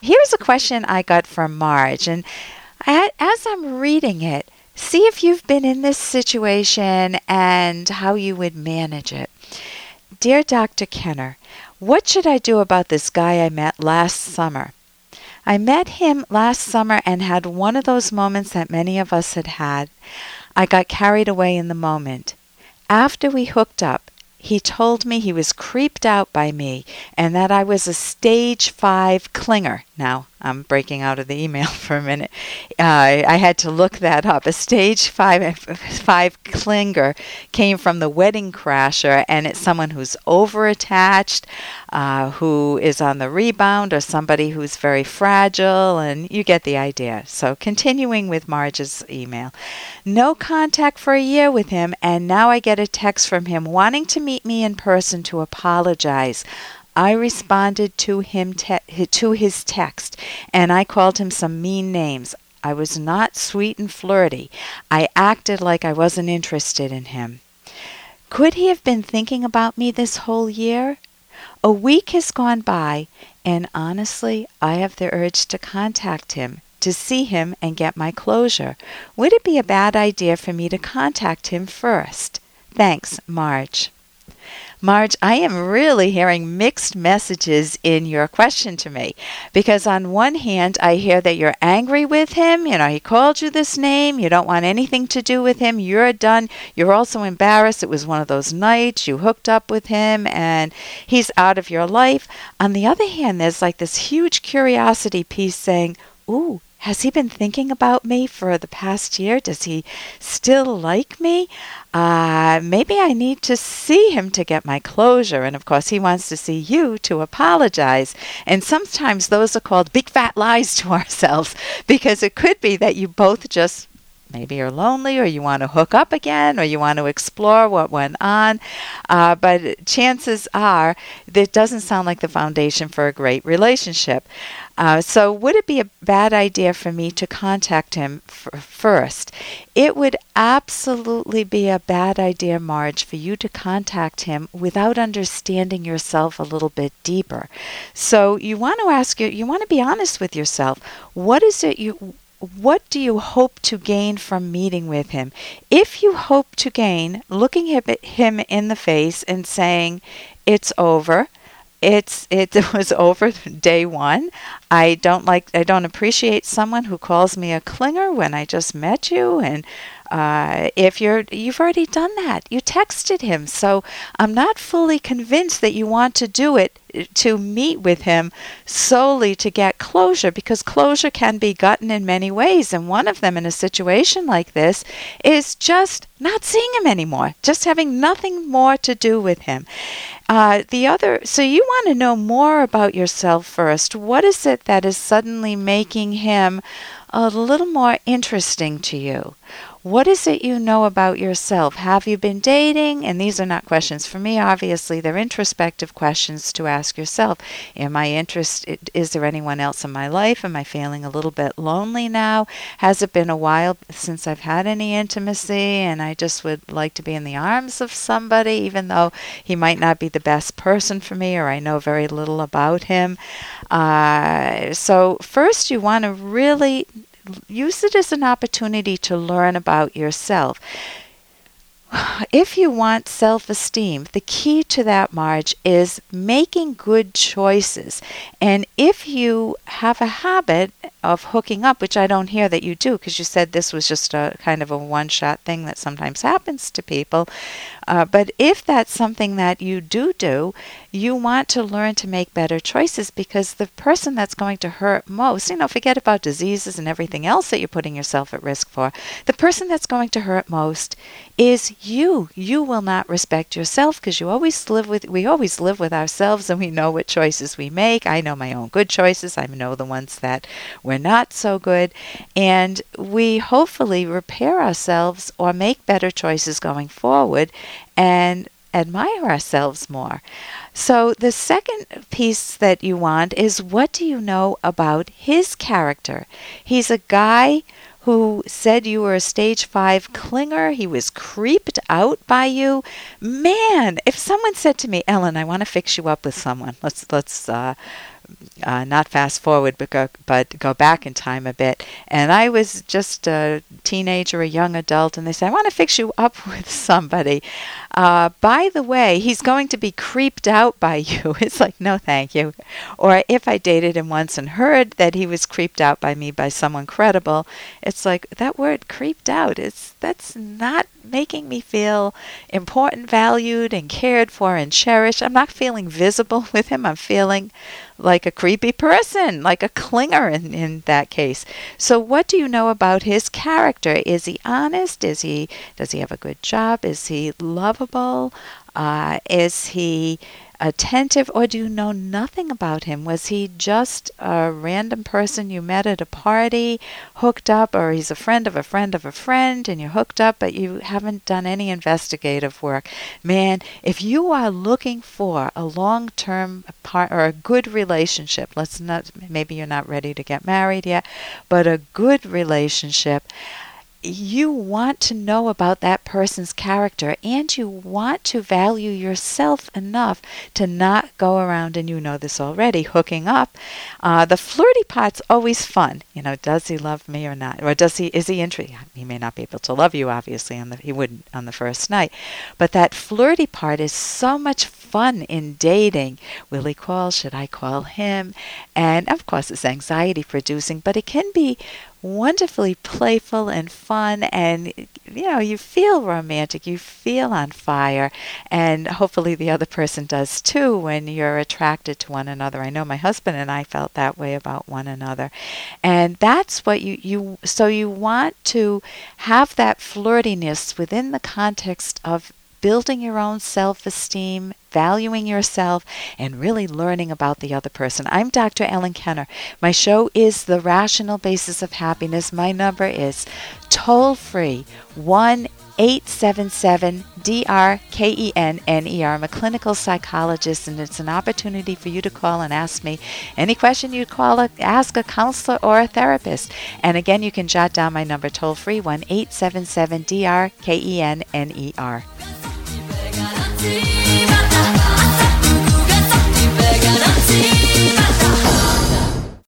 Here's a question I got from Marge, and as I'm reading it, see if you've been in this situation and how you would manage it. Dear Dr. Kenner, what should I do about this guy I met last summer? I met him last summer and had one of those moments that many of us had had. I got carried away in the moment. After we hooked up, he told me he was creeped out by me and that I was a stage five clinger. Now, I'm breaking out of the email for a minute. Uh, I had to look that up. A stage five five clinger came from the wedding crasher, and it's someone who's overattached, uh, who is on the rebound, or somebody who's very fragile, and you get the idea. So, continuing with Marge's email, no contact for a year with him, and now I get a text from him wanting to meet me in person to apologize. I responded to him te- to his text and I called him some mean names. I was not sweet and flirty. I acted like I wasn't interested in him. Could he have been thinking about me this whole year? A week has gone by, and honestly, I have the urge to contact him, to see him and get my closure. Would it be a bad idea for me to contact him first? Thanks, Marge. Marge, I am really hearing mixed messages in your question to me. Because on one hand, I hear that you're angry with him. You know, he called you this name. You don't want anything to do with him. You're done. You're also embarrassed. It was one of those nights you hooked up with him and he's out of your life. On the other hand, there's like this huge curiosity piece saying, Ooh, has he been thinking about me for the past year? Does he still like me? Uh, maybe I need to see him to get my closure. And of course, he wants to see you to apologize. And sometimes those are called big fat lies to ourselves because it could be that you both just maybe you're lonely or you want to hook up again or you want to explore what went on. Uh, but chances are that doesn't sound like the foundation for a great relationship. Uh, so, would it be a bad idea for me to contact him f- first? It would absolutely be a bad idea, Marge, for you to contact him without understanding yourself a little bit deeper. So, you want to ask you, you want to be honest with yourself. What is it you what do you hope to gain from meeting with him? If you hope to gain looking him in the face and saying, It's over, it's it was over day one. I don't like I don't appreciate someone who calls me a clinger when I just met you and uh, if you're you've already done that. You texted him. So i'm not fully convinced that you want to do it uh, to meet with him solely to get closure because closure can be gotten in many ways. And one of them in a situation like this is just not seeing him anymore just having nothing more to do with him. Uh, the other so you want to know more about yourself first. What is it that is suddenly making him a little more interesting to you what is it you know about yourself? Have you been dating? And these are not questions for me, obviously. They're introspective questions to ask yourself. Am I interested? Is there anyone else in my life? Am I feeling a little bit lonely now? Has it been a while since I've had any intimacy and I just would like to be in the arms of somebody, even though he might not be the best person for me or I know very little about him? Uh, so, first, you want to really use it as an opportunity to learn about yourself. If you want self esteem, the key to that, Marge, is making good choices. And if you have a habit of hooking up, which I don't hear that you do, because you said this was just a kind of a one shot thing that sometimes happens to people, uh, but if that's something that you do do, you want to learn to make better choices because the person that's going to hurt most, you know, forget about diseases and everything else that you're putting yourself at risk for. The person that's going to hurt most is you. You will not respect yourself because you always live with, we always live with ourselves and we know what choices we make. I know my own good choices, I know the ones that we're not so good. And we hopefully repair ourselves or make better choices going forward and admire ourselves more. So, the second piece that you want is what do you know about his character? He's a guy who said you were a stage five clinger. He was creeped out by you. Man, if someone said to me, Ellen, I want to fix you up with someone, let's, let's, uh, uh, not fast forward, but go, but go back in time a bit. And I was just a teenager, a young adult, and they said, I want to fix you up with somebody. Uh, by the way, he's going to be creeped out by you. It's like, no, thank you. Or if I dated him once and heard that he was creeped out by me by someone credible, it's like that word creeped out. It's that's not making me feel important, valued, and cared for and cherished. I'm not feeling visible with him. I'm feeling like a creepy person, like a clinger in, in that case. So what do you know about his character? Is he honest? Is he does he have a good job? Is he lovable? Uh, is he attentive, or do you know nothing about him? Was he just a random person you met at a party, hooked up, or he's a friend of a friend of a friend, and you're hooked up, but you haven't done any investigative work? Man, if you are looking for a long term part or a good relationship, let's not, maybe you're not ready to get married yet, but a good relationship you want to know about that person's character and you want to value yourself enough to not go around and you know this already hooking up. Uh, the flirty part's always fun. You know does he love me or not? Or does he is he interested he may not be able to love you obviously on the he wouldn't on the first night. But that flirty part is so much fun in dating. Will he call? Should i call him? And of course it's anxiety producing but it can be wonderfully playful and fun and you know you feel romantic you feel on fire and hopefully the other person does too when you're attracted to one another. I know my husband and i felt that way about one another. And that's what you you so you want to have that flirtiness within the context of building your own self esteem, valuing yourself, and really learning about the other person. I'm Dr. Ellen Kenner. My show is The Rational Basis of Happiness. My number is toll free 1 877 DRKENNER. I'm a clinical psychologist, and it's an opportunity for you to call and ask me any question you call, a, ask a counselor or a therapist. And again, you can jot down my number toll free 1 877 DRKENNER.